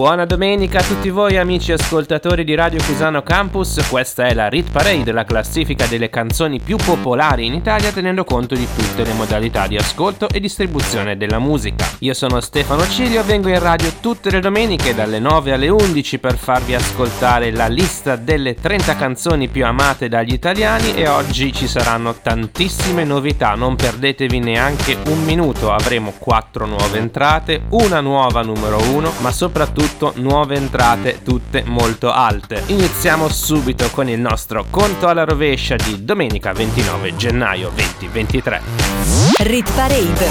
Buona domenica a tutti voi amici ascoltatori di Radio Cusano Campus, questa è la Rit Parade, la classifica delle canzoni più popolari in Italia tenendo conto di tutte le modalità di ascolto e distribuzione della musica. Io sono Stefano Cilio, vengo in radio tutte le domeniche dalle 9 alle 11 per farvi ascoltare la lista delle 30 canzoni più amate dagli italiani. E oggi ci saranno tantissime novità, non perdetevi neanche un minuto, avremo 4 nuove entrate, una nuova numero 1, ma soprattutto soprattutto nuove entrate tutte molto alte. Iniziamo subito con il nostro conto alla rovescia di domenica 29 gennaio 2023. Rit Parade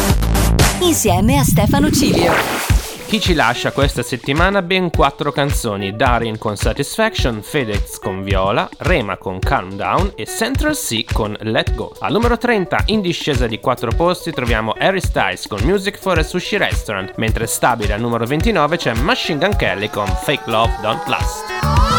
insieme a Stefano Cilio. Chi ci lascia questa settimana ben quattro canzoni, Darin con Satisfaction, Fedex con Viola, Rema con Calm Down e Central C con Let Go. Al numero 30, in discesa di 4 posti, troviamo Harry Styles con Music for a Sushi Restaurant, mentre stabile al numero 29 c'è Machine Gun Kelly con Fake Love Don't Last.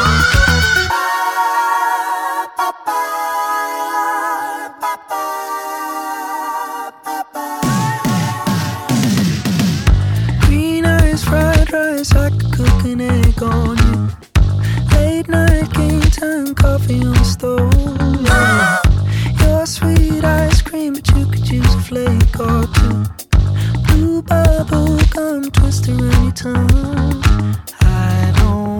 You. Late night game time, coffee on the stove. Your sweet ice cream, but you could use a flake or two. Blue bubble gum twister tongue. I don't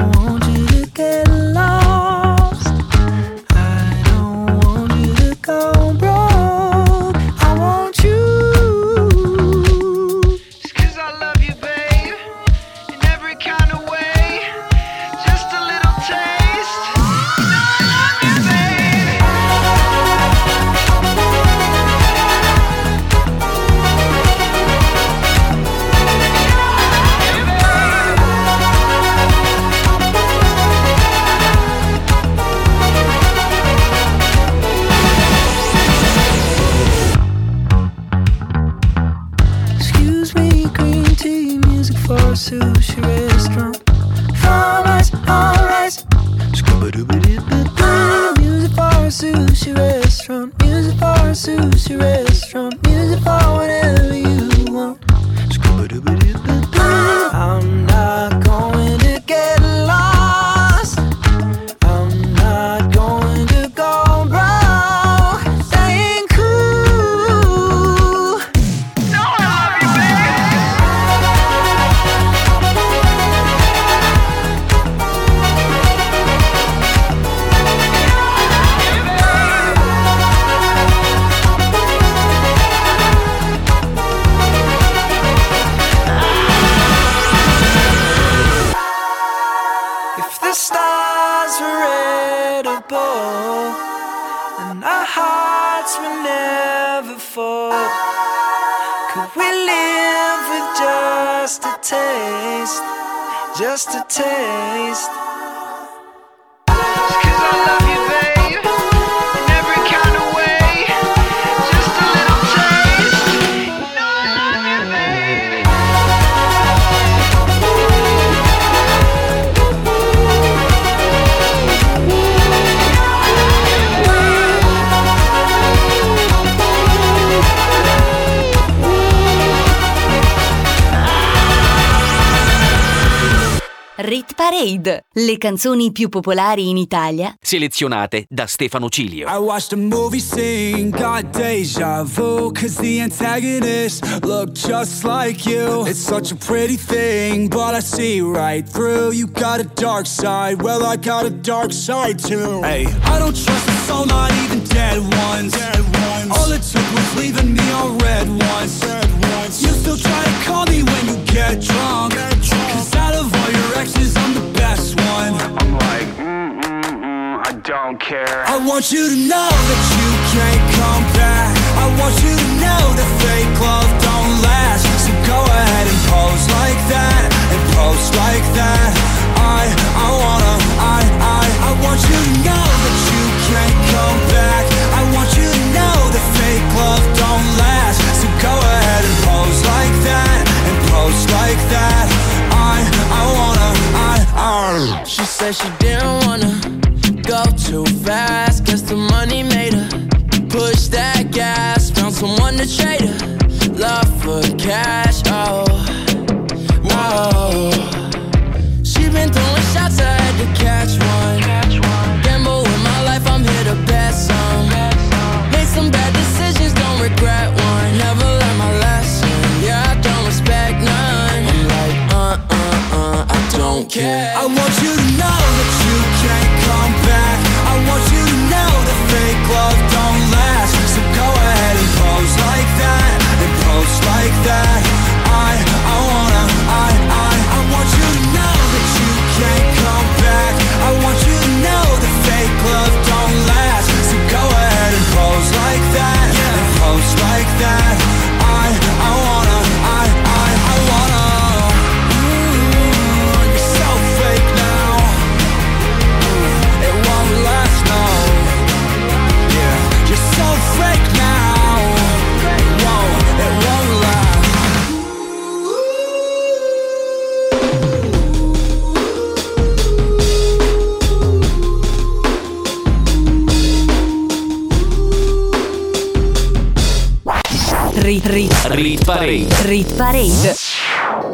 Rit Parade, le canzoni più popolari in Italia Selezionate da Stefano Cilio. I watched a movie scene, got deja vu, cause the antagonist looked just like you. It's such a pretty thing, but I see right through. You got a dark side, well, I got a dark side too. Hey, I don't trust a soul, not even dead ones. Dead ones. All it took was leaving me on red once. Red once. You still try to call me when you get drunk. Cause out of all your flex I'm the best one. I'm like, mm, mm, mm, I don't care. I want you to know that you can't come back. I want you to know that fake love don't last. So go ahead and pose like that, and pose like that. I, I wanna, I, I, I want you to know that you can't come back. I want you to know that fake love don't last. So go ahead and pose like that, and pose like that said she didn't wanna go too fast. Guess the money made her push that gas. Found someone to trade her love for cash. Oh, whoa. She been throwing shots, I had to catch one. Don't care. I want you to know that you can't come back. I want you to know that fake love don't last. So go ahead and pose like that, and pose like that. Rit, rit, Rit Parade. rit parade.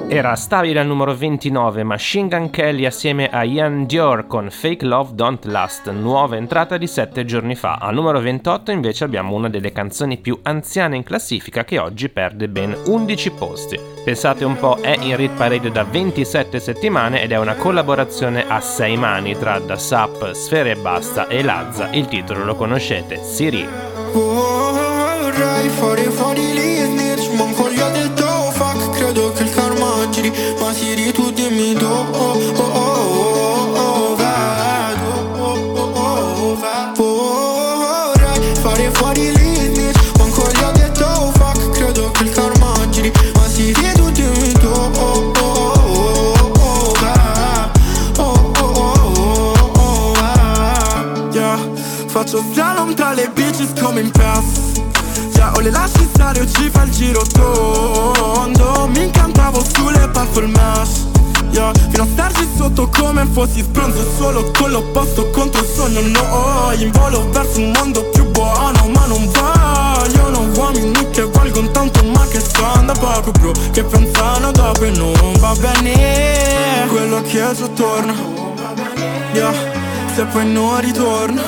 Era stabile al numero 29 Machine Gun Kelly assieme a Ian Dior con Fake Love Don't Last, nuova entrata di 7 giorni fa. Al numero 28 invece abbiamo una delle canzoni più anziane in classifica che oggi perde ben 11 posti. Pensate un po', è in Rit Parade da 27 settimane ed è una collaborazione a 6 mani tra Da Sap, Sfere e Basta e Lazza. Il titolo lo conoscete, Siri. Vorrei fare fuori lì e snitch Ma ancora io ho detto oh, fuck Credo che il karma giri Ma Siri tu dimmi do oh, oh, oh, oh, oh, oh, oh, oh, oh, fare fuori lì e snitch Ma ancora io ho detto oh, Credo che il karma Ma Siri tu dimmi do oh, oh, oh, oh, oh, oh, oh, oh, oh, oh, Faccio slalom tra le bitches come in o le lasci stare o ci fa il giro tondo. Mi incantavo sulle puffle mash Yeah, fino a starci sotto come fossi spronzo Solo con l'opposto contro il sogno. No, in volo verso un mondo più buono Ma non vogliono uomini che valgono tanto Ma che stanno da poco bro Che pensano dopo e non va bene. Quello che già torna Yeah, se poi non ritorna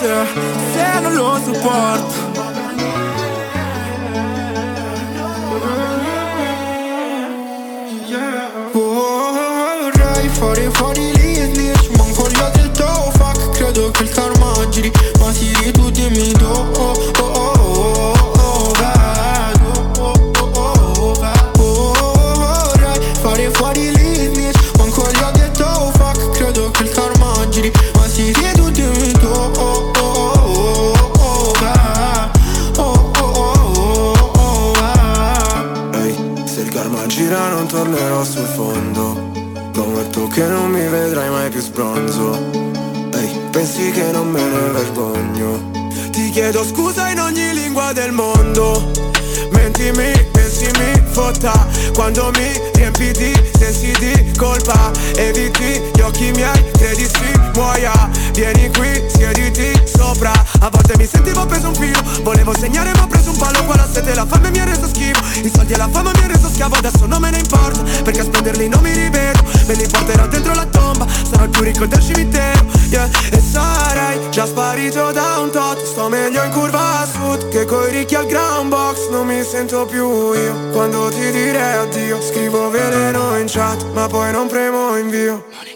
Se, se non lo sopporto Credo che il karma giri Ma sì tu dimmi do oh, oh, oh, oh, oh, vedo oh, oh, oh, oh, vedo Vorrei fare fuori lì e snitch Ma ancora io ho detto oh, fuck Credo che il karma giri Ma sì tu dimmi do oh, oh, oh, oh, oh, vedo oh, oh, oh, oh, oh, vedo Ehi, se il karma gira non tornerò sul fondo Prometto che non mi Pensi che non me ne vergogno. Ti chiedo scusa in ogni lingua del mondo. Mentimi, pensi mi fotta. Quando mi riempi di sensi di colpa Eviti gli occhi miei, credi si muoia. Vieni qui, siediti sopra. A volte mi sentivo preso un filo Volevo segnare ma preso un palo Qua la sete la fame mi ha reso schifo. I soldi e la fama mi ha reso schiavo Adesso non me ne importa. Perché a spenderli non mi rivedo. Me li porterò dentro la tomba. Sarò il più ricco del cimitero yeah. E sarai già sparito da un tot. Sto meglio in curva sud Che coi ricchi al ground box. Non mi sento più io Quando ti direi addio. Scrivo veleno in chat Ma poi non premo invio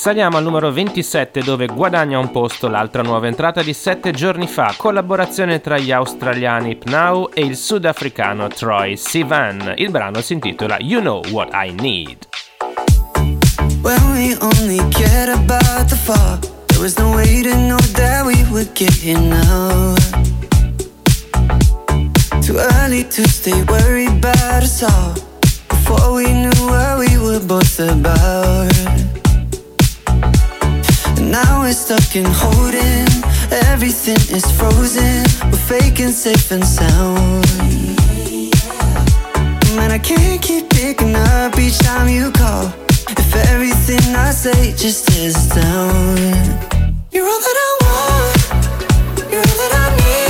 Saliamo al numero 27 dove guadagna un posto l'altra nuova entrata di 7 giorni fa, collaborazione tra gli australiani Pnau e il sudafricano Troy Sivan. Il brano si intitola You Know What I Need. When we only cared about the fall, there was no way to know that we would get here now. Too early to stay worried about us all. Before we knew what we were both about. And now we're stuck in holding. Everything is frozen. We're faking safe and sound. Man, I can't keep picking up each time you call. If everything I say just is down. You're all that I want. You're all that I need.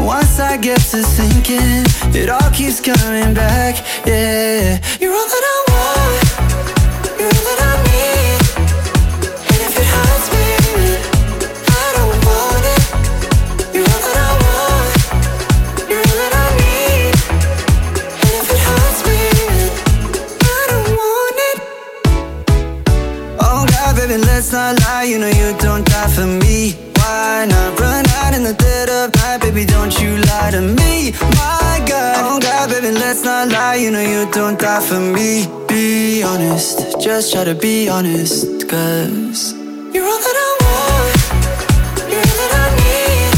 Once I get to thinking, it all keeps coming back. Yeah, you're all that I want, you're all that I need. And if it hurts me, I don't want it. You're all that I want, you're all that I need. And if it hurts me, I don't want it. Oh God, baby, let's not lie. You know you don't die for me. Why not run out in the dead of baby? Don't you lie to me, my God. Oh God, baby, let's not lie. You know you don't die for me. Be honest, just try to be honest, cause you're all that I want. You're all that I need.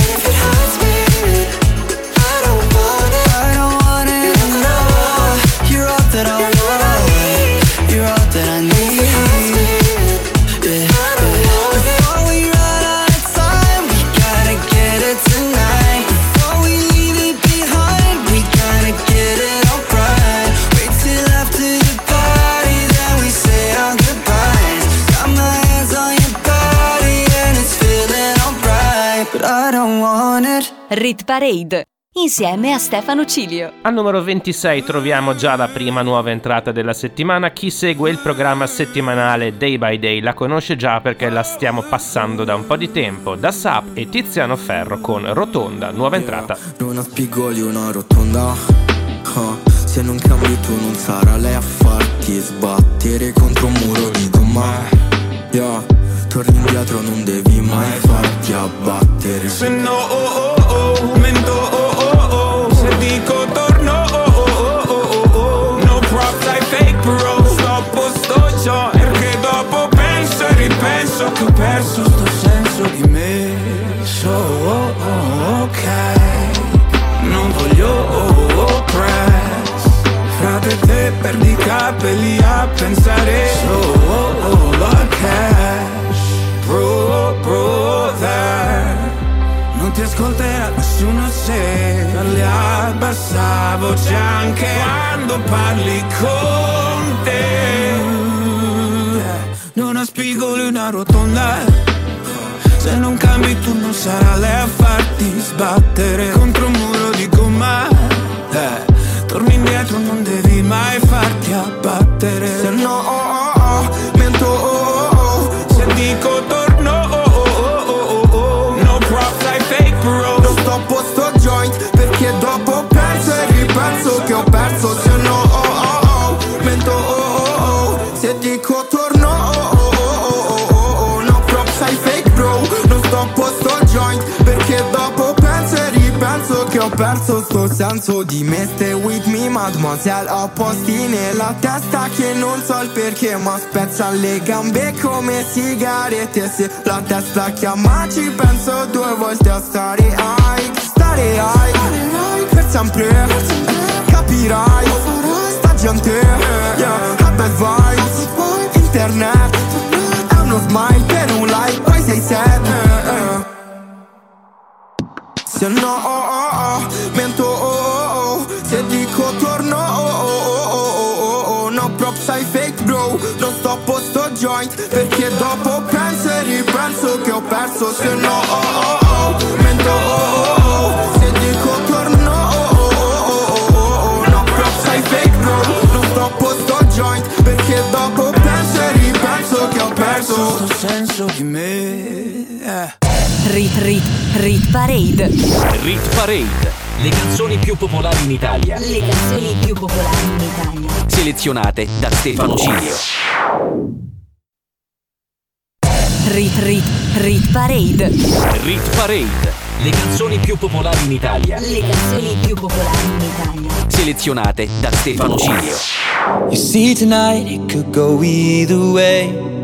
And if it hurts me, I don't want it. I don't want it. You're all that I want. You're all that I want. Rit Parade insieme a Stefano Cilio. Al numero 26 troviamo già la prima nuova entrata della settimana. Chi segue il programma settimanale Day by Day la conosce già perché la stiamo passando da un po' di tempo. Da Sap e Tiziano Ferro con Rotonda, nuova entrata. Non ha spigoli una rotonda ah, Se non cambi tu non sarà lei a farti sbattere contro un muro di gomma yeah. Torni indietro non devi mai farti abbattere Se no, oh oh oh, mento, oh oh oh. Se dico torno, oh oh oh oh oh oh No props ai fake bro, sto a posto già Perché dopo penso e ripenso Che ho perso sto senso di me. So, oh oh ok. Non voglio, oh oh press. Frate te perdi capelli a pensare. So, bassa voce anche quando parli con te. Non ha spigoli una rotonda. Se non cambi tu non sarà lei a farti sbattere Contro un muro di gomma. Eh, Torni indietro non devi mai farti abbattere. Se no oh oh oh, mento oh perso sto senso di me. Stay with me mademoiselle Ho posti nella testa che non so il perché. Ma spezza le gambe come sigarette. Se la testa chiama ci penso due volte a stare high Stare high Per sempre Capirai Sta gente Yeah Bad vibes. Internet È uno smile per un like Poi sei sad. Se no oh, oh, oh, mento oh, oh, oh. Se dico torno oh, oh, oh, oh, oh, oh, oh. No prop sai fake bro Non sto a posto joint Perché dopo penso e ripenso che ho perso Se no oh oh oh Mento oh oh oh Se dico torno oh oh oh oh oh oh No prop fake bro Non sto a posto joint Perché dopo penso e ripenso che ho perso Sto senso di me eh. Rit Rit Rit Parade. Rit Parade. Le canzoni più popolari in Italia. Le canzoni più popolari in Italia. Selezionate da Stefano Cilio. Rit Rit Rit Parade. Rit Parade. Le canzoni più popolari in Italia. Le canzoni più popolari in Italia. Selezionate da Stefano Cilio. You see, tonight it could go either way.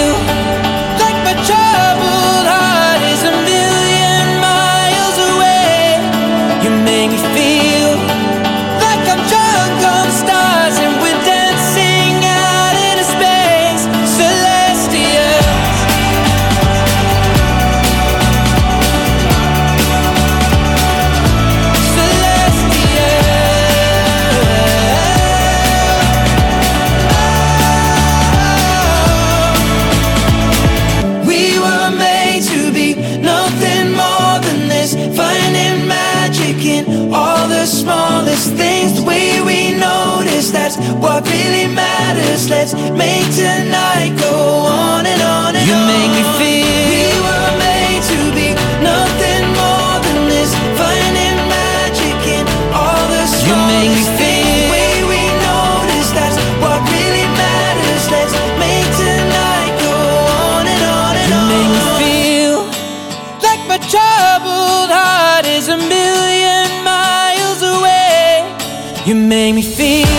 make me feel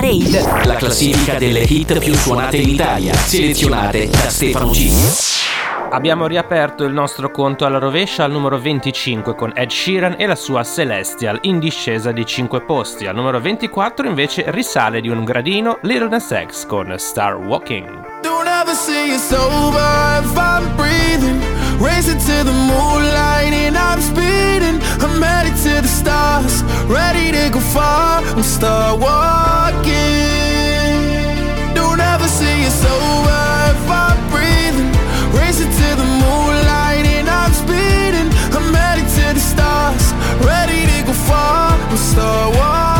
Parade. La classifica delle hit più suonate in Italia. Selezionate da Stefano Cilio. Abbiamo riaperto il nostro conto alla rovescia al numero 25 con Ed Sheeran e la sua Celestial in discesa di 5 posti. Al numero 24 invece risale di un gradino Little Nas X con Star Walking. Don't ever say it's over if I'm breathing. Racing to the moonlight and I'm speeding. I'm headed to the stars, ready to go far. I'm star walking. Don't ever say it's over if I'm breathing. Racing to the moonlight and I'm speeding. I'm headed to the stars, ready to go far. I'm star walking.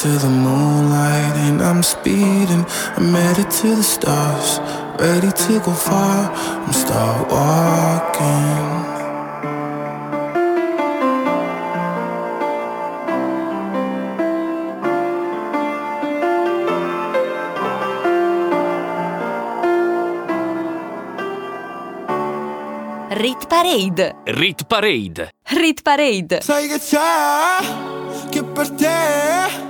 To the moonlight and I'm speeding. I'm headed to the stars, ready to go far. I'm start walking. Rit Parade. Rit Parade. Rit Parade. Sai che c'è? Che per te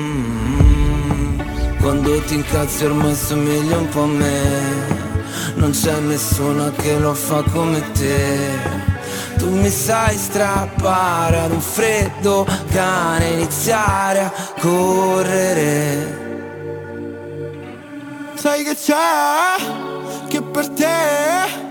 quando ti incazzi ormai somigli un po' a me. Non c'è nessuno che lo fa come te. Tu mi sai strappare ad un freddo cane Iniziare a correre. Sai che c'è? Che per te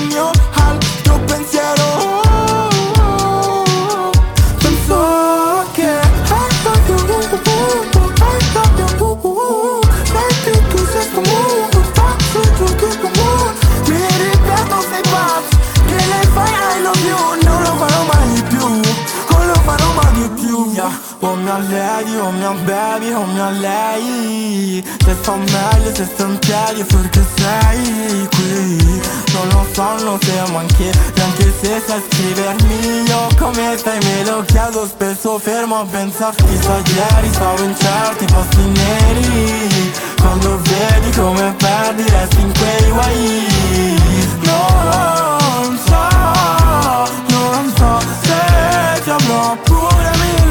Oh mia lady, oh mia baby, oh mia lei. Se sto meglio, se sto in piedi perché sei qui. Non lo so, non siamo anche E anche se sai scrivermi. Io come stai me lo chiedo spesso fermo a pensare Chissà ieri stavo in certi posti neri. Quando vedi come perdi resti in quei guai. Non so, non so se ti avrò pure mi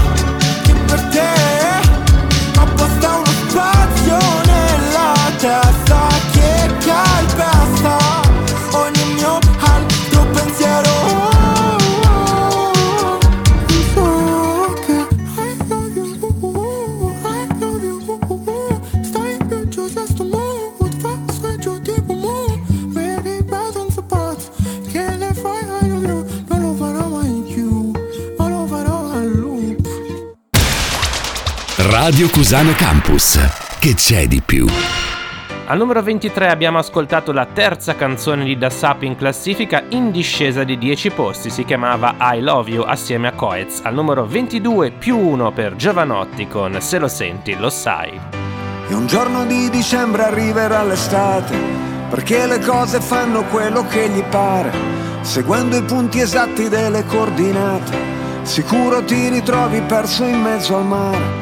Radio Cusano Campus. Che c'è di più? Al numero 23 abbiamo ascoltato la terza canzone di Da Sap in classifica in discesa di 10 posti, si chiamava I Love You assieme a Coez. Al numero 22 più 1 per Giovanotti con Se lo senti lo sai. E un giorno di dicembre arriverà l'estate, perché le cose fanno quello che gli pare, seguendo i punti esatti delle coordinate. Sicuro ti ritrovi perso in mezzo al mare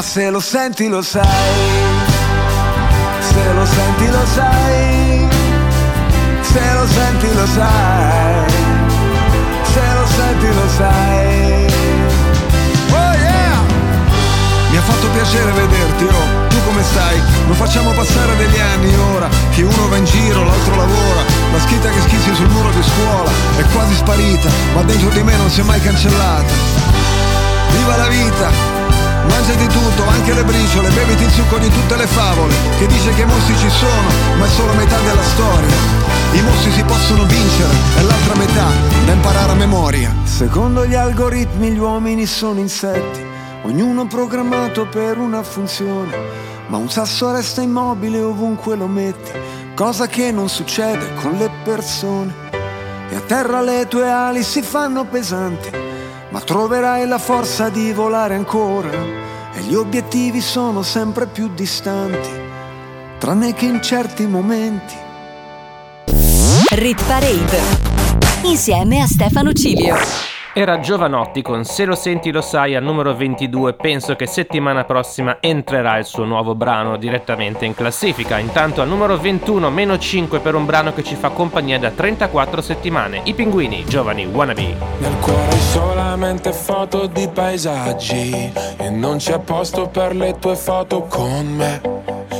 ma se lo senti lo sai. Se lo senti lo sai. Se lo senti lo sai. Se lo senti lo sai. Oh mi ha fatto piacere vederti oh. Tu come stai? Lo facciamo passare degli anni ora Che uno va in giro, l'altro lavora. La scritta che schizzi sul muro di scuola È quasi sparita Ma dentro di me non si è mai cancellata. Viva la vita Mangiati tutto le briciole, beviti il succo di tutte le favole Che dice che i mostri ci sono, ma è solo metà della storia. I mostri si possono vincere, e l'altra metà da imparare a memoria. Secondo gli algoritmi gli uomini sono insetti Ognuno programmato per una funzione. Ma un sasso resta immobile ovunque lo metti Cosa che non succede con le persone. E a terra le tue ali si fanno pesanti ma troverai la forza di volare ancora e gli obiettivi sono sempre più distanti, tranne che in certi momenti. Rit Parade insieme a Stefano Cilio. Era Giovanotti con Se lo senti lo sai al numero 22, penso che settimana prossima entrerà il suo nuovo brano direttamente in classifica. Intanto al numero 21, meno 5 per un brano che ci fa compagnia da 34 settimane, I Pinguini, Giovani Wannabe. Nel cuore solamente foto di paesaggi e non c'è posto per le tue foto con me.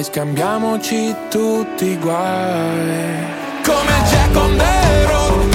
dai scambiamoci tutti i guai. Come Jack on the road,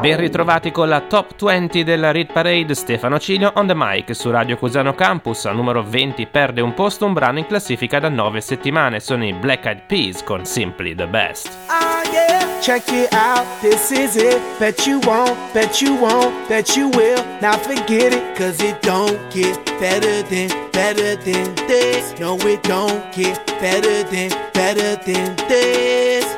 Ben ritrovati con la top 20 della Rit Parade, Stefano Cilio on the mic su Radio Cusano Campus. Al numero 20 perde un posto un brano in classifica da 9 settimane. Sono i Black Eyed Peas con Simply the Best. Ah yeah, check it out, this is it. Bet you won't, bet you won't, bet you will. Now forget it, cause it don't get better than, better than this. No, it don't get better than, better than this.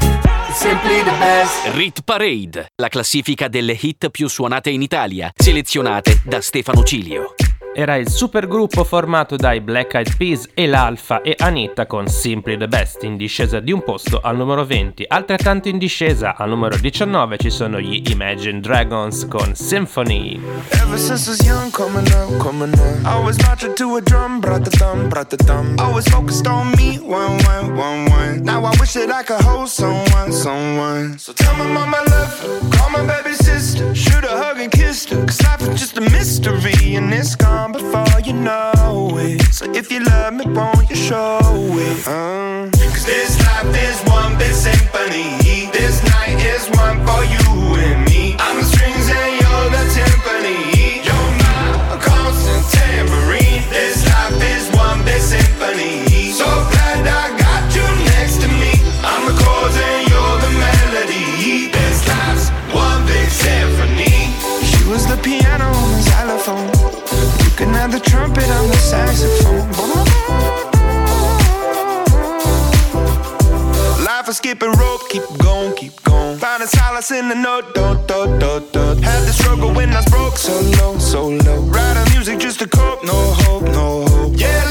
Rit Parade, la classifica delle hit più suonate in Italia, selezionate da Stefano Cilio. Era il supergruppo formato dai Black Eyed Peas e l'Alfa e Anita con Simply the Best in discesa di un posto al numero 20. Altrettanto in discesa al numero 19 ci sono gli Imagine Dragons con Symphony. Ever since I was young, coming up, coming up. I was marching to a drum, brought the thumb, brought the thumb. Always focused on me, one, one, that I could hold someone, someone. So tell my mama love her, call my baby sister, shoot a hug and kiss her. Cause life is just a mystery, and it's gone before you know it. So if you love me, won't you show it? Uh. Cause this life is one big symphony. This night is one for you and me. I'm the piano, I'm the xylophone. You can have the trumpet, on the saxophone. Life is skipping rope, keep going, keep going. Finding solace in the note, do, do, do, do. Had the struggle when I was broke, so low, so low. Writing music just to cope, no hope, no hope. Yeah.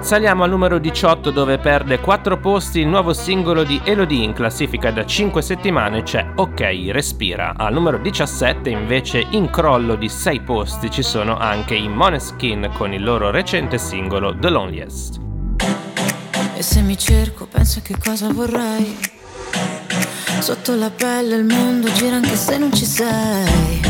Saliamo al numero 18 dove perde 4 posti il nuovo singolo di Elodie in classifica da 5 settimane c'è Ok Respira. Al numero 17 invece in crollo di 6 posti ci sono anche i Moneskin con il loro recente singolo The Loneliest. E se mi cerco penso che cosa vorrei Sotto la pelle il mondo gira anche se non ci sei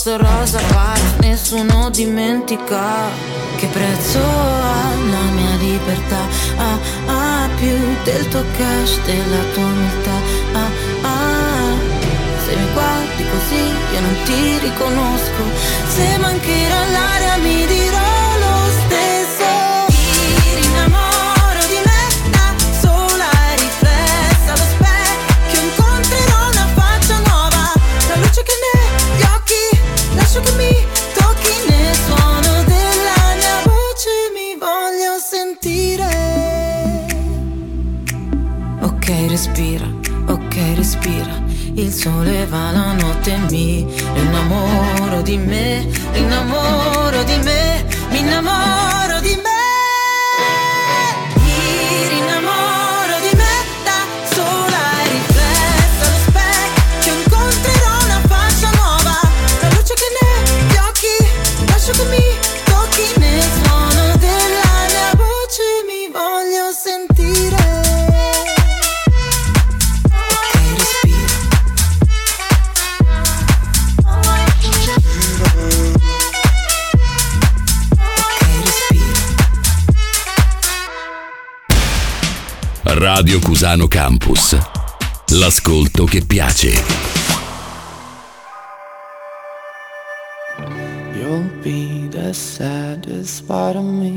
Sposto rosa pazzo Nessuno dimentica che prezzo ha la mia libertà. Ah, ah, più del tuo cash, della tua umiltà. Ah, ah, se mi guardi così io non ti riconosco. Se mancherà l'aria mi dirò sole va la notte e mi innamoro di me, innamoro di me, mi innamoro Radio Cusano Campus. L'ascolto che piace. You'll be the saddest part of me.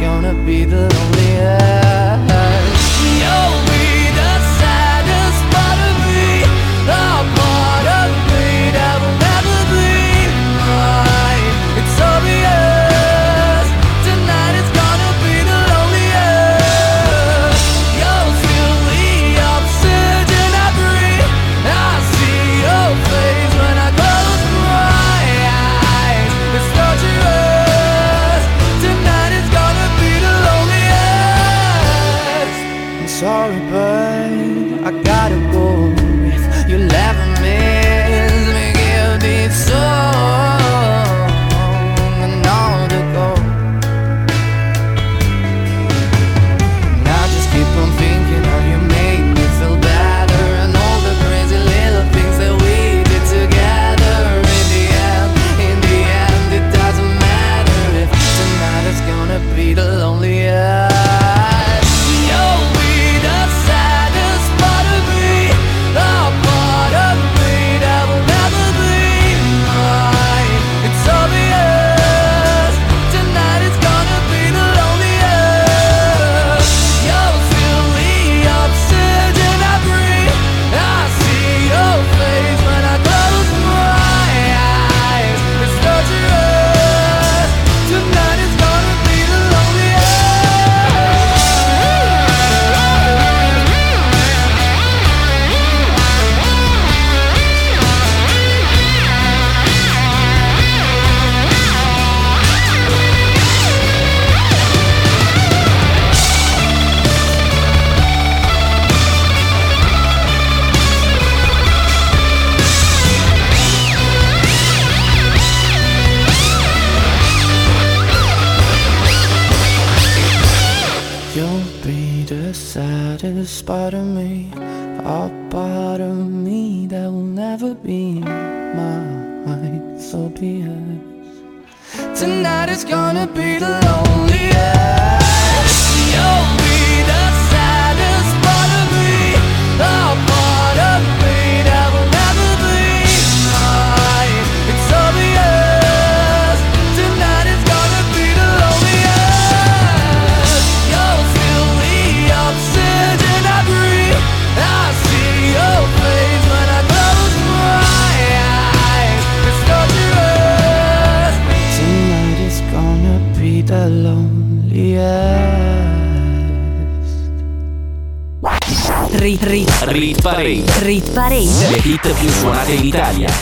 gonna be the lonely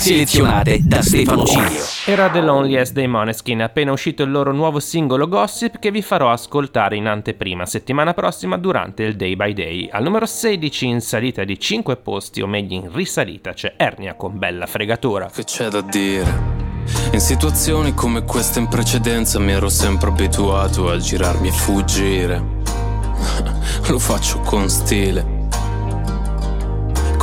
selezionate da Stefano Cilio. Era The Loneliest dei Moneskin, appena uscito il loro nuovo singolo Gossip che vi farò ascoltare in anteprima settimana prossima durante il Day by Day. Al numero 16 in salita di 5 posti, o meglio in risalita, c'è Ernia con Bella Fregatura. Che c'è da dire? In situazioni come questa in precedenza mi ero sempre abituato a girarmi e fuggire. Lo faccio con stile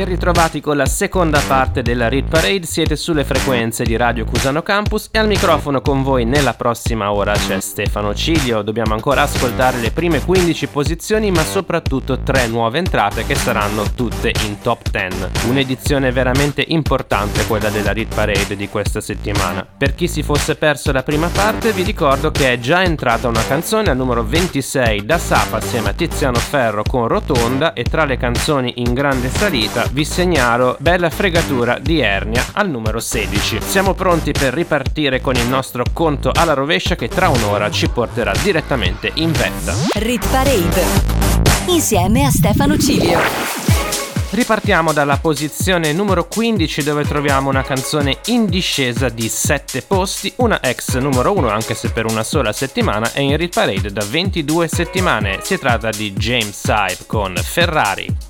Ben ritrovati con la seconda parte della Read Parade, siete sulle frequenze di Radio Cusano Campus e al microfono con voi nella prossima ora c'è Stefano Ciglio. Dobbiamo ancora ascoltare le prime 15 posizioni ma soprattutto tre nuove entrate che saranno tutte in top 10. Un'edizione veramente importante quella della Read Parade di questa settimana. Per chi si fosse perso la prima parte vi ricordo che è già entrata una canzone al numero 26 da Sapa assieme a Tiziano Ferro con Rotonda e tra le canzoni in grande salita vi segnalo Bella fregatura di Ernia al numero 16. Siamo pronti per ripartire con il nostro conto alla rovescia che tra un'ora ci porterà direttamente in vetta. Rit Parade insieme a Stefano Cilio. Ripartiamo dalla posizione numero 15 dove troviamo una canzone in discesa di 7 posti, una ex numero 1 anche se per una sola settimana è in Rit Parade da 22 settimane. Si tratta di James Hype con Ferrari.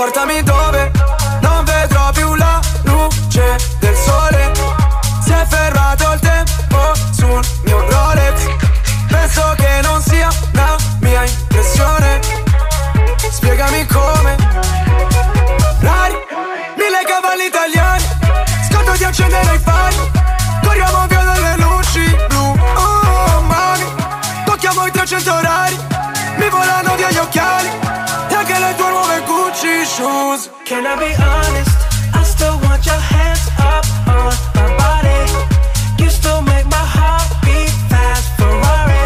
Appartamento Can I be honest? I still want your hands up on my body. You still make my heart beat fast. Ferrari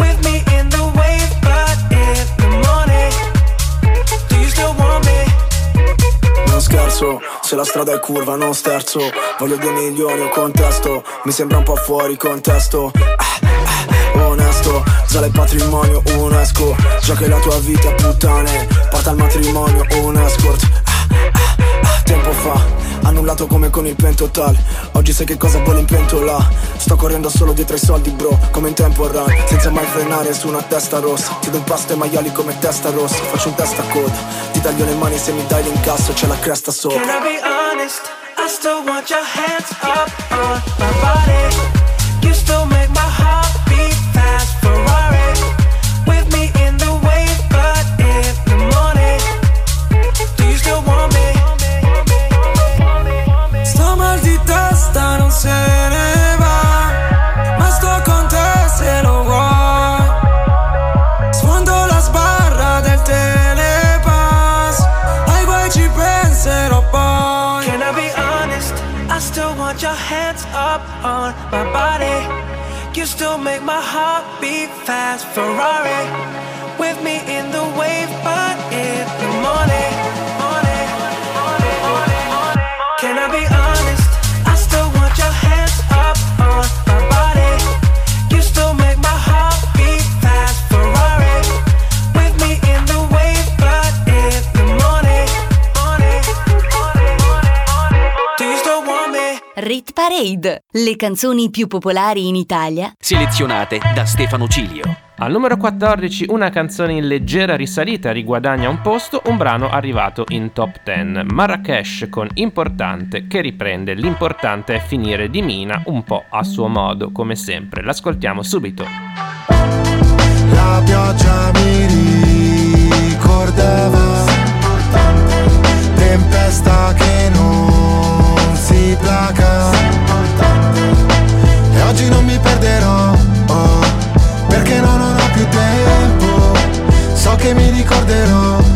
with me in the wave, but in the morning. Do you still want perso Se la strada è curva non sterzo Voglio due milioni o contesto Mi sembra un po' fuori contesto ah, ah, Onesto Sale il patrimonio un esco Già che la tua vita puttane Porta al matrimonio un escort Tempo fa Annullato come con il pentotal Oggi sai che cosa vuole in pentola. Sto correndo solo dietro ai soldi bro Come in tempo run Senza mai frenare su una testa rossa. Ti do un pasto ai maiali come testa rossa. Faccio un testa coda. Ti taglio le mani se mi dai l'incasso C'è la cresta sopra. Can I be honest? I still want your hands up on my body le canzoni più popolari in Italia Selezionate da Stefano Cilio. Al numero 14 una canzone in leggera risalita riguadagna un posto, un brano arrivato in top 10. Marrakesh con Importante che riprende L'importante è finire di Mina un po' a suo modo, come sempre. L'ascoltiamo subito. La pioggia mi ricordava Tempesta che non si placa oggi non mi perderò oh, Perché no, non ho più tempo. So che mi ricorderò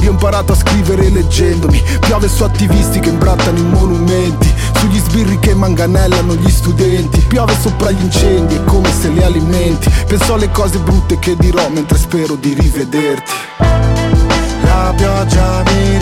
io ho imparato a scrivere leggendomi. Piove su attivisti che imbrattano i monumenti. Sugli sbirri che manganellano gli studenti. Piove sopra gli incendi, è come se li alimenti. Penso alle cose brutte che dirò mentre spero di rivederti. La pioggia mi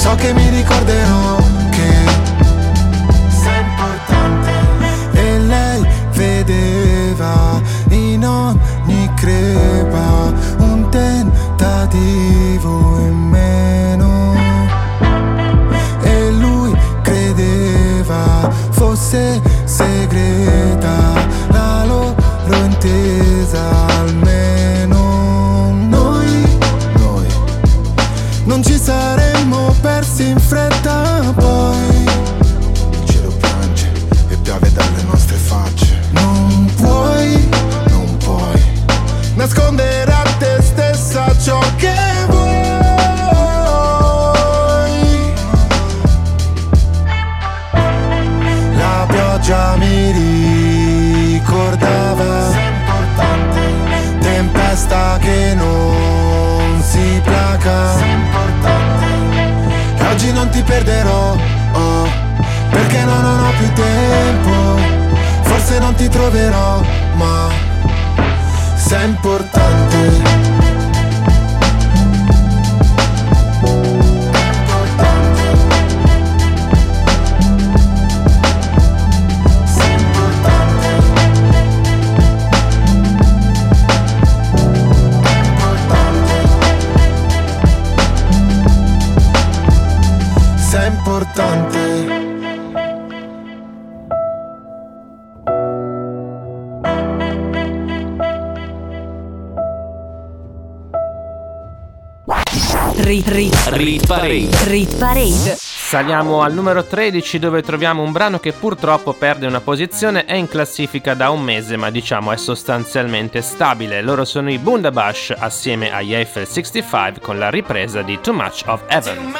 So che mi ricorderò Rit Parade. Saliamo al numero 13 dove troviamo un brano che purtroppo perde una posizione, è in classifica da un mese ma diciamo è sostanzialmente stabile. Loro sono i Bundabash assieme agli Eiffel 65 con la ripresa di Too Much of Heaven.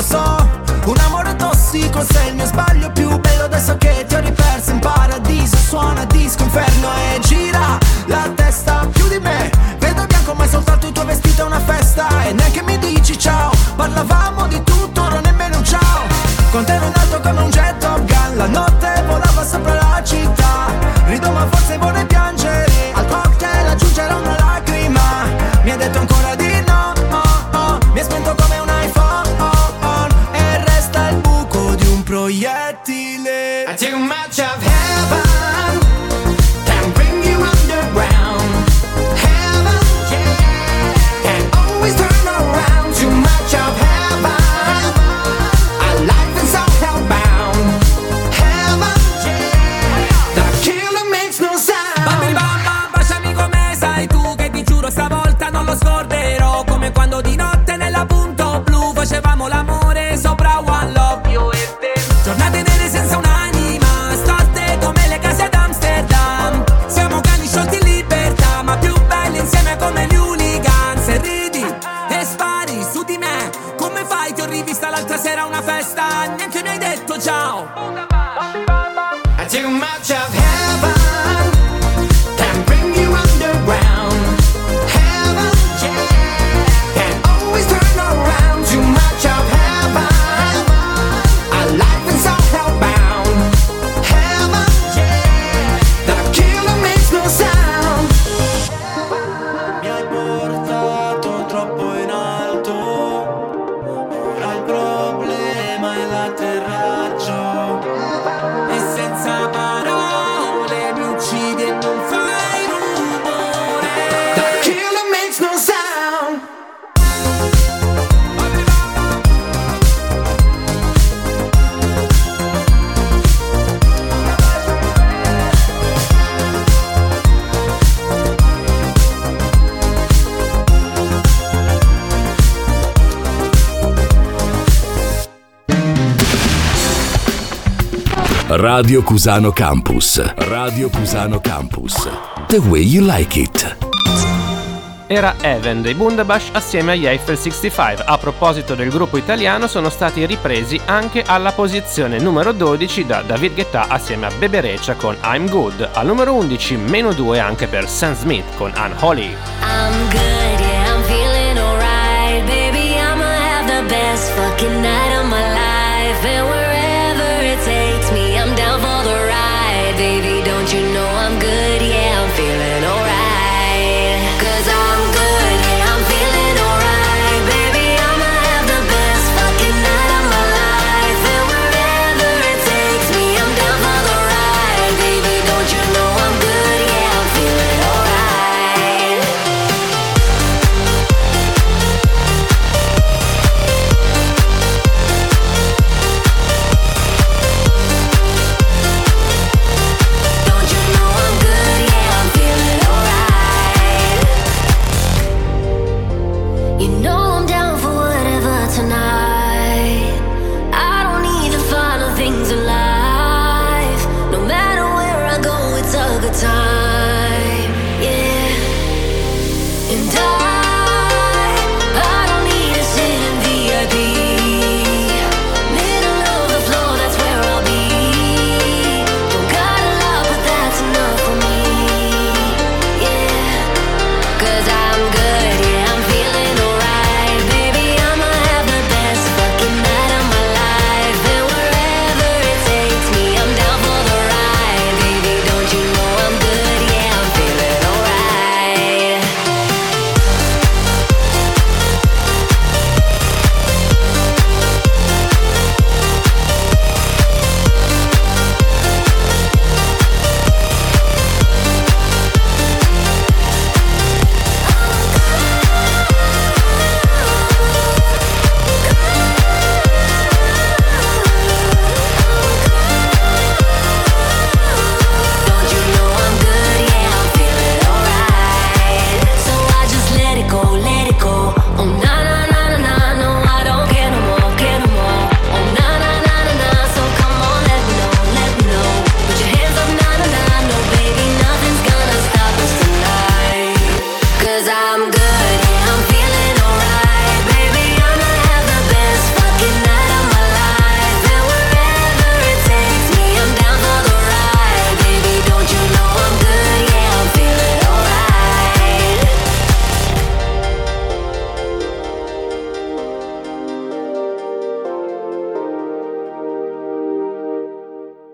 Lo so, un amore tossico sei il mio sbaglio più bello adesso che ti ho riperso. In paradiso Suona disco inferno e gira la testa più di me. Vedo bianco ma è soltanto il tuo vestito è una festa. E neanche mi dici ciao Parlavamo Radio Cusano Campus. Radio Cusano Campus. The way you like it. Era Even dei Bundabash assieme agli Eiffel 65. A proposito del gruppo italiano, sono stati ripresi anche alla posizione numero 12 da David Guetta assieme a Bebereccia con I'm Good. Al numero 11, meno 2 anche per Sam Smith con Unholy. I'm good, yeah, I'm feeling alright. Baby, I'ma have the best fucking night of my life.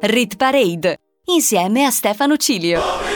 Rit Parade, insieme a Stefano Cilio.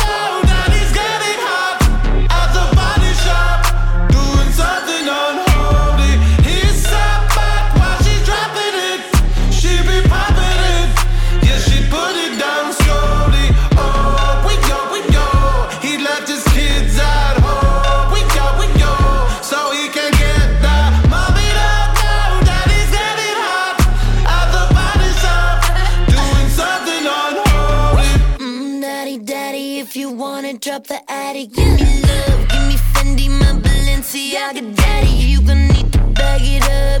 attic, give me love, give me Fendi, my Balenciaga, daddy. You gon' need to bag it up,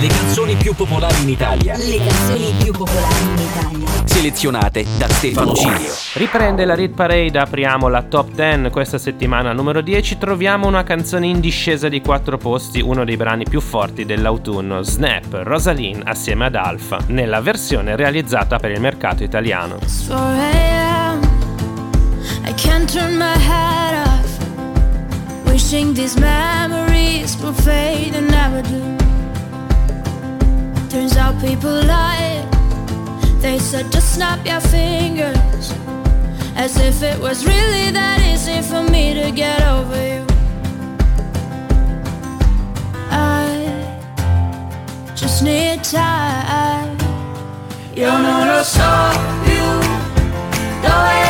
Le canzoni più popolari in Italia. Le canzoni più popolari in Italia. Selezionate da Stefano Cilio. Riprende la Rit Parade, apriamo la top 10 questa settimana numero 10, troviamo una canzone in discesa di 4 posti, uno dei brani più forti dell'autunno, Snap, Rosaline assieme ad Alpha, nella versione realizzata per il mercato italiano. 4 a.m. I can't turn my head off. Wishing these memories will fade and never do. Turns out people lie. They said just snap your fingers. As if it was really that easy for me to get over you. I just need time. Io non lo so più dove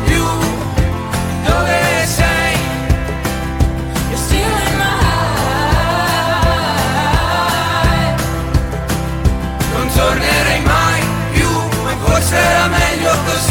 tornerei mai più, ma forse era meglio così.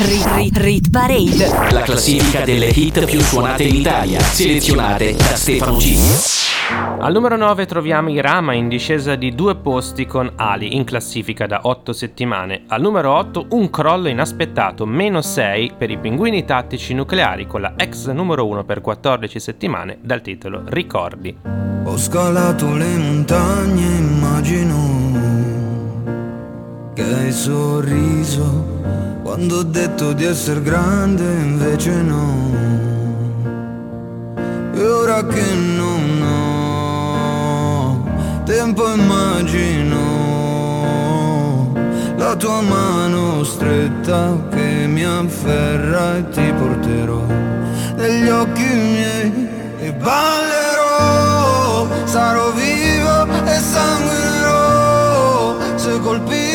Rit, rit, rit Parade. La classifica delle hit più suonate in Italia, selezionate da Stefano G. Al numero 9 troviamo i Rama in discesa di due posti con Ali in classifica da 8 settimane. Al numero 8 un crollo inaspettato, meno 6 per i pinguini tattici nucleari con la ex numero 1 per 14 settimane dal titolo Ricordi. Ho scalato le montagne, immagino che hai sorriso quando ho detto di essere grande, invece no. E ora che non ho tempo, immagino la tua mano stretta che mi afferra e ti porterò negli occhi miei e ballerò, sarò vivo e sanguinerò, se colpito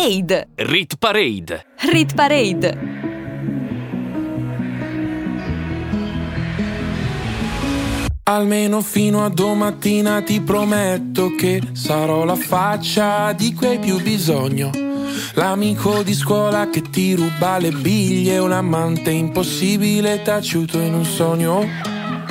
Parade. Rit Parade. Rit Parade. Almeno fino a domattina ti prometto che sarò la faccia di cui hai più bisogno. L'amico di scuola che ti ruba le biglie, un amante impossibile taciuto in un sogno.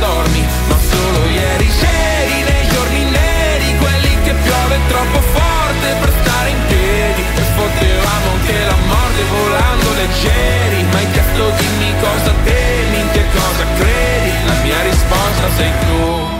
dormi, ma solo ieri C'eri nei giorni neri, quelli che piove troppo forte per stare in piedi. E potevamo anche la morte volando leggeri Ma hai chiesto dimmi cosa temi, in che cosa credi? La mia risposta sei tu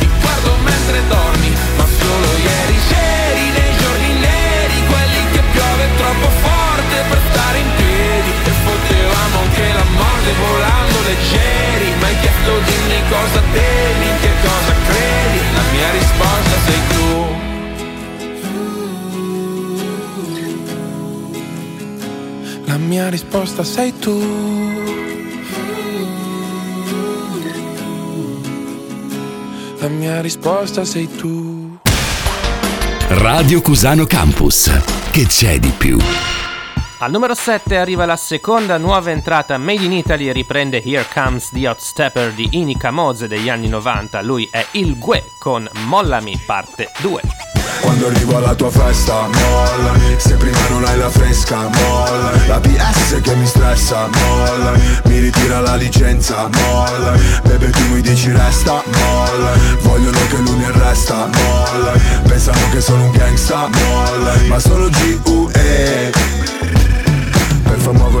chiesto dimmi cosa temi, in che cosa credi La mia risposta sei tu La mia risposta sei tu La mia risposta sei tu Radio Cusano Campus. Che c'è di più? Al numero 7 arriva la seconda nuova entrata Made in Italy e riprende Here Comes the Hot Stepper di Inica Moze degli anni 90. Lui è il Gue con Mollami parte 2. Quando arrivo alla tua festa, mollami. Se prima non hai la fresca, mollami. La PS che mi stressa, mollami. Mi ritira la licenza, mollami. Bebe tu mi dici resta, mollami. Vogliono che lui mi arresta, mollami. Pensano che sono un gangsta, mollami. Ma sono G.U.E per far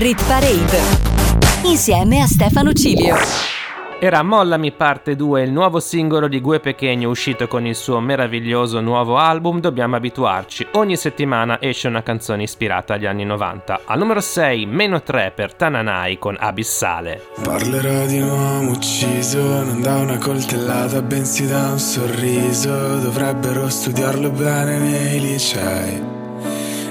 Rit Parade insieme a Stefano Cilio. Era Mollami parte 2, il nuovo singolo di Gue Pechegno uscito con il suo meraviglioso nuovo album Dobbiamo abituarci. Ogni settimana esce una canzone ispirata agli anni 90. Al numero 6, meno 3 per Tananai con Abissale. Parlerò di un uomo ucciso, non da una coltellata, bensì da un sorriso. Dovrebbero studiarlo bene nei licei.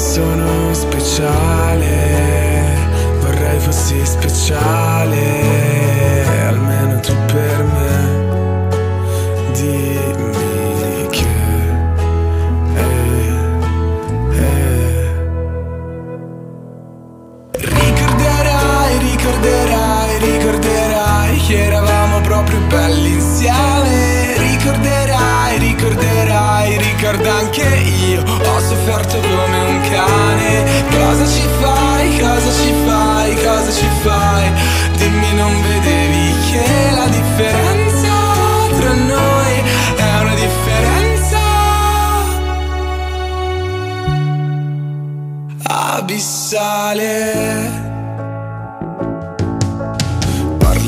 Sono speciale, vorrei fossi speciale, almeno tu per me, dimmi che. Ricorderai, ricorderai, ricorderai che eravamo proprio belli insieme, ricorderai, ricorderai, ricorda anche io, ho sofferto come un cane, cosa ci fai, cosa ci fai, cosa ci fai, dimmi non vedevi che la differenza tra noi è una differenza? Abissale.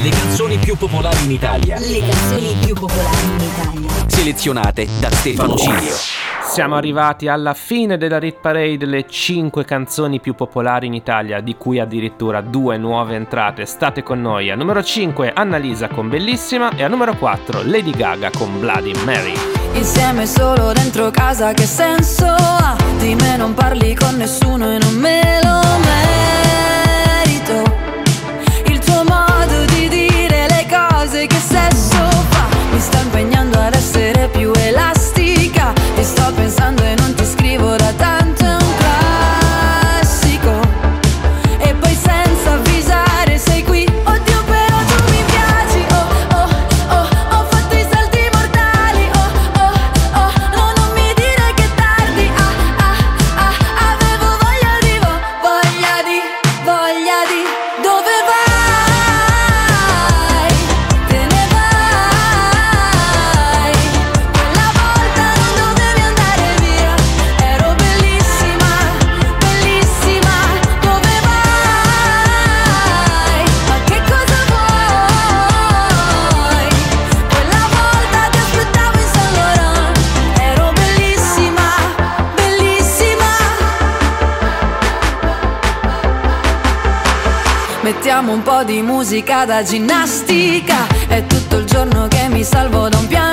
Le canzoni più popolari in Italia. Le canzoni più popolari in Italia. Selezionate da Stefano Cilio. Siamo arrivati alla fine della Rit Parade, le 5 canzoni più popolari in Italia, di cui addirittura due nuove entrate. State con noi. A numero 5 Annalisa con Bellissima e a numero 4 Lady Gaga con Bloody Mary. Insieme solo dentro casa che senso ha? Di me non parli con nessuno e non me lo merito cose che sesso fa. Mi sto impegnando ad essere più elastica. Ti sto pensando e non ti scrivo da tanto di musica da ginnastica. È tutto il giorno che mi salvo da un piano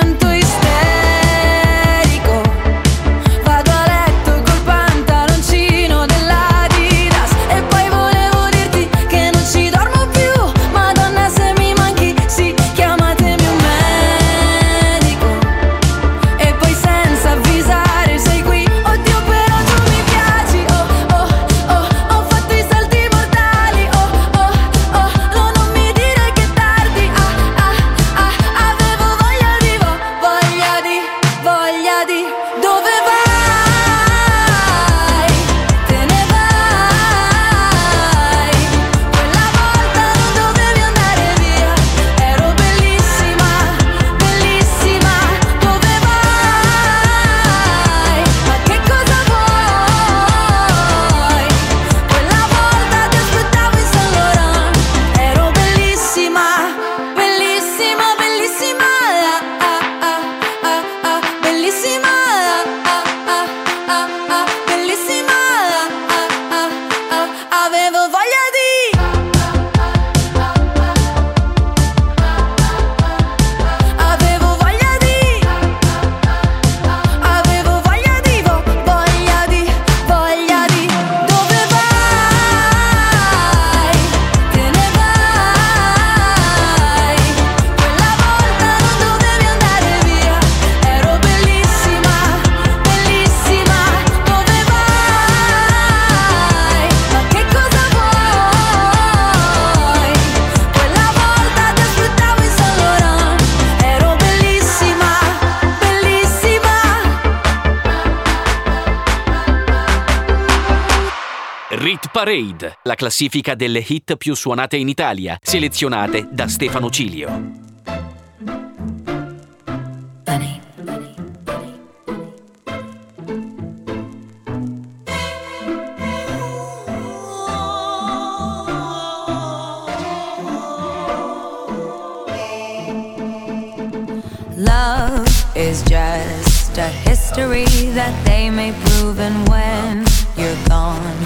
Parade, la classifica delle hit più suonate in Italia, selezionate da Stefano Cilio. Bunny. Love is just that they may prove, and when you're gone.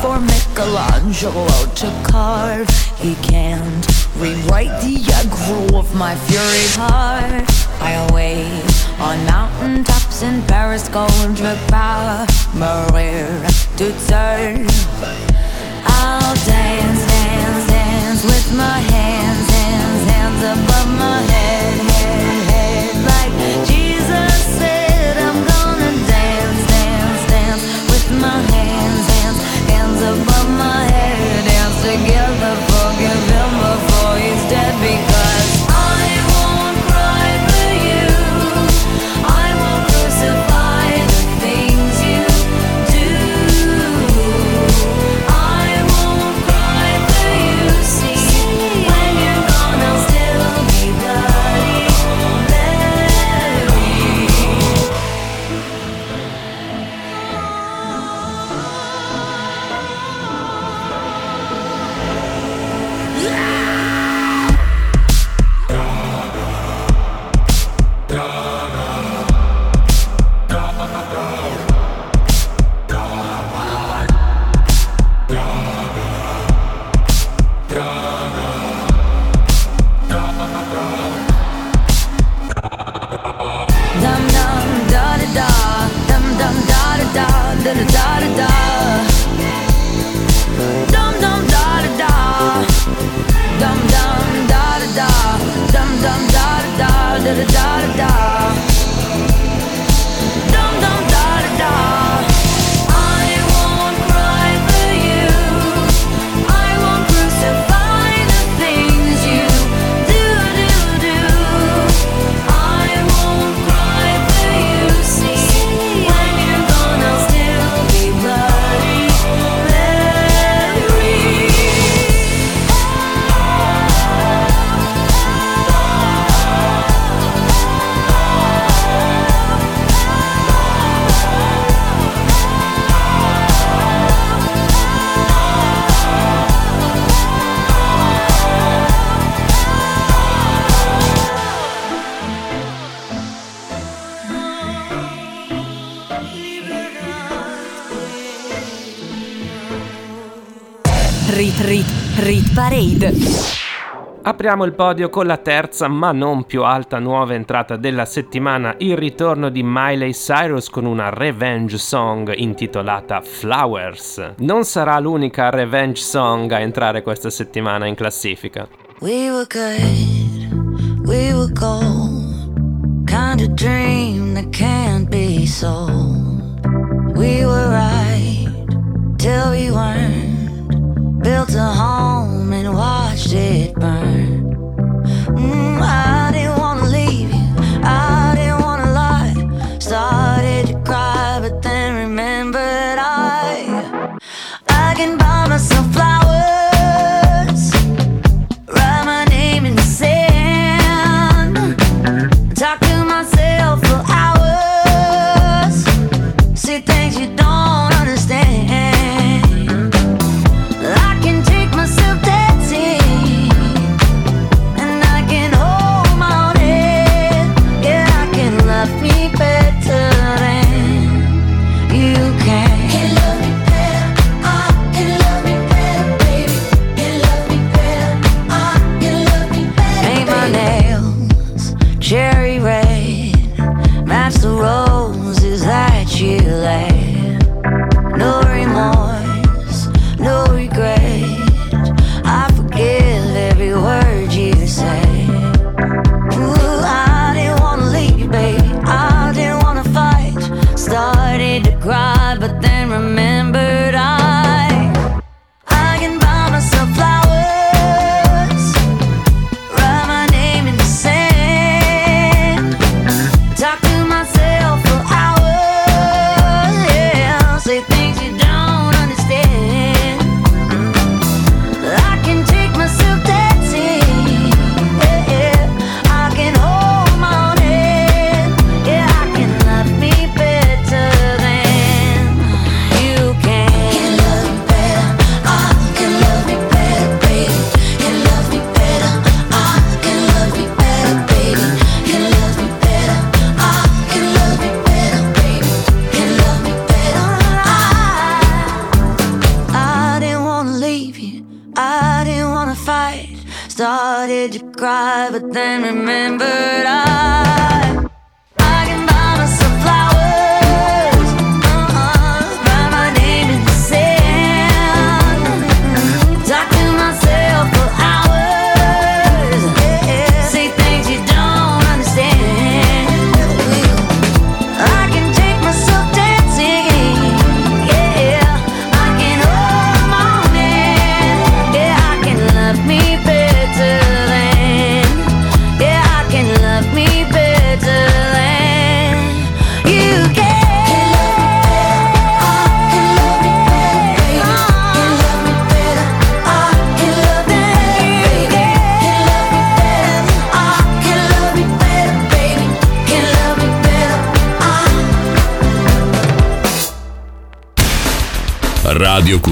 for Michelangelo to carve. He can't rewrite the aggro of my fury heart. I wait on mountain tops in Paris, Gondra, Maria to turn. I'll dance, dance, dance with my hands, hands, hands above my head. Apriamo il podio con la terza ma non più alta nuova entrata della settimana, il ritorno di Miley Cyrus con una revenge song intitolata Flowers. Non sarà l'unica revenge song a entrare questa settimana in classifica. We were good, we were gold, kind of dream that can't be sold. We were right till we weren't, built a home. home and watched it burn. Mm, I didn't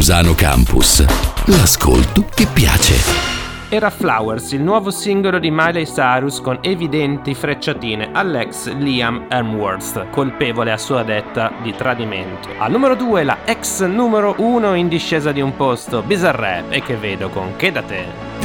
Cusano Campus. L'ascolto che piace. Era Flowers, il nuovo singolo di Miley Cyrus con evidenti frecciatine all'ex Liam Hemsworth, colpevole a sua detta di tradimento. Al numero 2 la ex numero 1 in discesa di un posto, Bizarrap, e che vedo con Che da te.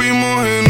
We en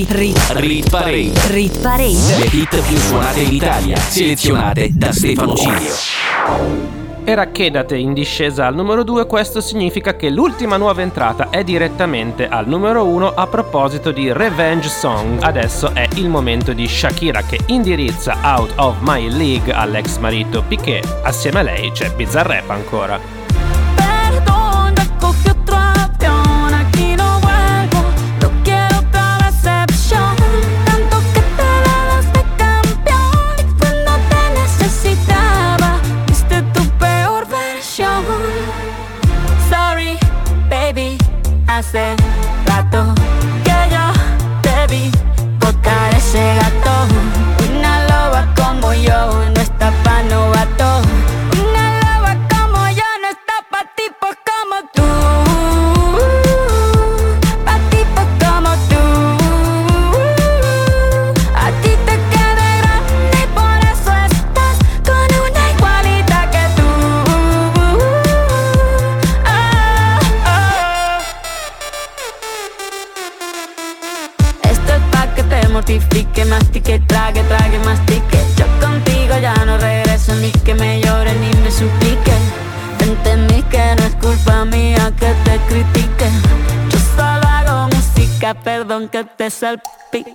Rit, rit, Rit Parade. rit parade. Le hit più suonate in Italia, selezionate da Stefano Cilio. Era Kedate in discesa al numero 2, questo significa che l'ultima nuova entrata è direttamente al numero 1 a proposito di Revenge Song. Adesso è il momento di Shakira che indirizza Out of My League all'ex marito Piquet. Assieme a lei c'è Bizzarrap ancora. Perdón que te salpique.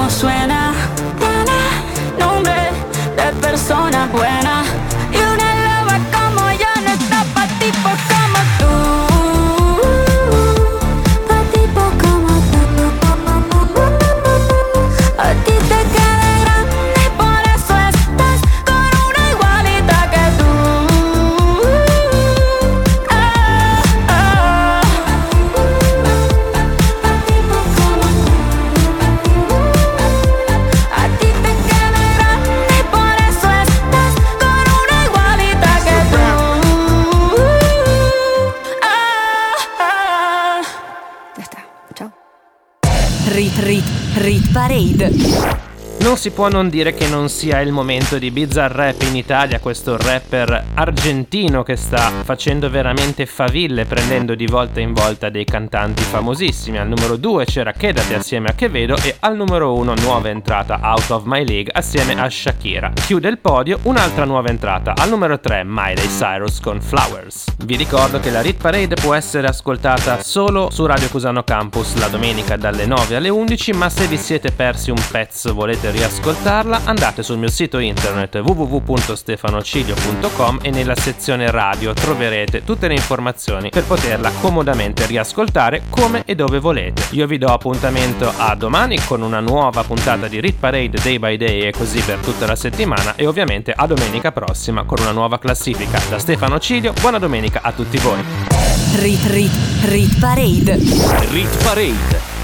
como suena. Nombre de persona buena. Rit Parade. Non si può non dire che non sia il momento di Bizarre in Italia, questo rapper argentino che sta facendo veramente faville, prendendo di volta in volta dei cantanti famosissimi. Al numero 2 c'era Kedate assieme a Quevedo e al numero 1 nuova entrata Out of My League assieme a Shakira. Chiude il podio un'altra nuova entrata, al numero 3 Miley Cyrus con Flowers. Vi ricordo che la Rit Parade può essere ascoltata solo su Radio Cusano Campus la domenica dalle 9 alle 11, ma se vi siete persi un pezzo volete riascoltarla, andate sul mio sito internet www.stefanocilio.com e nella sezione radio troverete tutte le informazioni per poterla comodamente riascoltare come e dove volete. Io vi do appuntamento a domani con una nuova puntata di Rit Parade Day by Day e così per tutta la settimana e ovviamente a domenica prossima con una nuova classifica. Da Stefano Cilio, buona domenica a tutti voi. Rit Rit Rit Parade. Rit Parade.